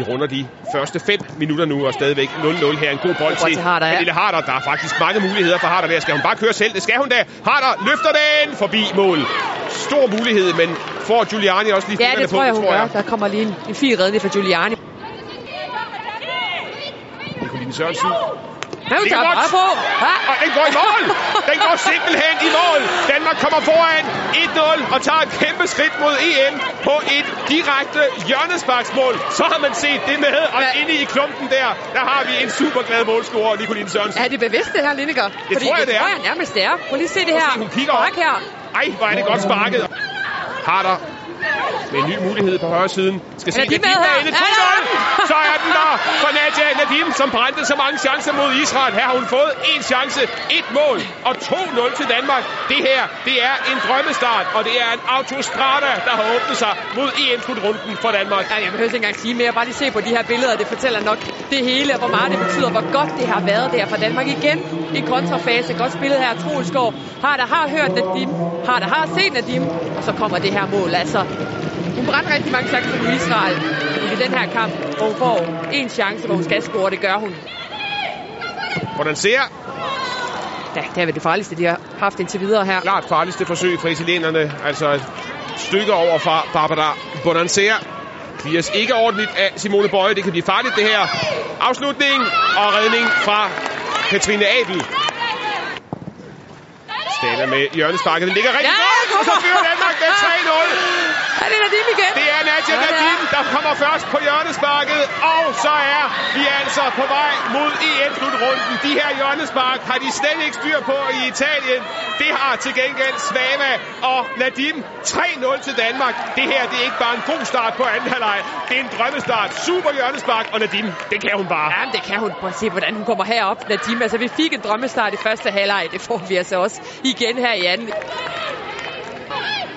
Vi runder de første 5 minutter nu, og stadigvæk 0-0 her. En god bold til, til Harder, ja. Pernille Harder. Der er faktisk mange muligheder for Harder der. Skal hun bare køre selv? Det skal hun da. Harder løfter den forbi mål. Stor mulighed, men får Giuliani også lige Ja, det på, tror jeg, hun gør. Der kommer lige en, en fin redning fra Giuliani. Nicoline Sørensen. Hvad er bare på? Ja. Og den går i mål! Den går simpelthen i mål! Danmark kommer foran 1-0 og tager et kæmpe skridt mod EM på et direkte hjørnesparksmål. Så har man set det med, og Ja. inde i klumpen der, der har vi en super glad målscorer, Nicoline Sørensen. Er det bevidst, det her, Lineker? Det tror jeg, det er. tror jeg nærmest, det er. Prøv lige at se det her. se, hun kigger op. Spark her. Ej, hvor er det godt sparket. Harder med en ny mulighed på højre siden. Skal se Nadim derinde. Ja, 2-0! Så er den der for Nadia Nadim, som brændte så mange chancer mod Israel. Her har hun fået en chance, et mål og 2-0 til Danmark. Det her, det er en drømmestart, og det er en autostrada, der har åbnet sig mod EM-slutrunden for Danmark. Ja, jeg behøver ikke engang sige mere. Bare lige se på de her billeder. Det fortæller nok det hele, og hvor meget det betyder, hvor godt det har været der for Danmark igen. I kontrafase. Godt spillet her. Troelsgaard har der har hørt Nadim. Har der har set Nadim. Og så kommer det her mål. Altså, hun brændte rigtig mange chancer mod Israel i den her kamp, hvor hun får en chance, hvor hun skal score. Det gør hun. Hvordan ser Ja, det er vel det farligste, de har haft indtil videre her. klart farligste forsøg fra italienerne. Altså et stykke over fra Barbara Bonansea. Clears ikke ordentligt af Simone Bøje. Det kan blive farligt det her. Afslutning og redning fra Katrine Abel. Stana med hjørnesparket. Den ligger rigtig Ja, godt, og så fører Danmark med 3-0. Er det Nadim igen? Det er Nadia Ja. Nadim, der kommer først på hjørnesparket, og så er vi altså på vej mod EM-slutrunden. De her hjørnespark har de slet ikke styr på i Italien. Det har til gengæld Svava og Nadim 3-0 til Danmark. Det her det er ikke bare en god start på anden halvleg. Det er en drømmestart. Super hjørnespark, og Nadim, det kan hun bare. Ja, det kan hun. Prøv at se, hvordan hun kommer herop, Nadim. Altså, vi fik en drømmestart i første halvleg. Det får vi altså også igen her i anden.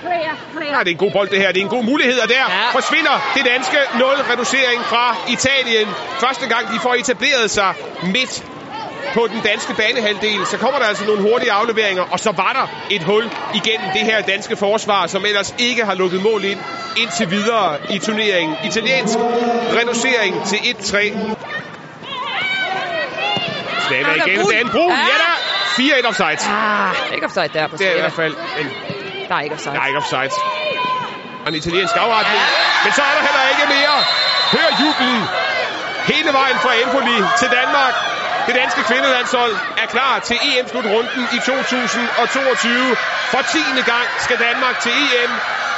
Ja, det er en god bold det her. Det er en god mulighed, og der Ja. forsvinder det danske 0-reducering fra Italien. Første gang de får etableret sig midt på den danske banehalvdel, så kommer der altså nogle hurtige afleveringer, og så var der et hul igennem det her danske forsvar, som ellers ikke har lukket mål ind indtil videre i turneringen. Italiensk reducering til 1-3. Slava Ja, der er igen. er en brun. Ja. Da. 4-1 offside. Ah, ikke offside der på Det er i hvert fald en der er ikke offside. der er ikke offside. Og en italiensk afretning. Men så er der heller ikke mere. Hør jubelen hele vejen fra Empoli til Danmark. Det danske kvindelandshold er klar til EM-slutrunden i 2022. For 10. gang skal Danmark til EM.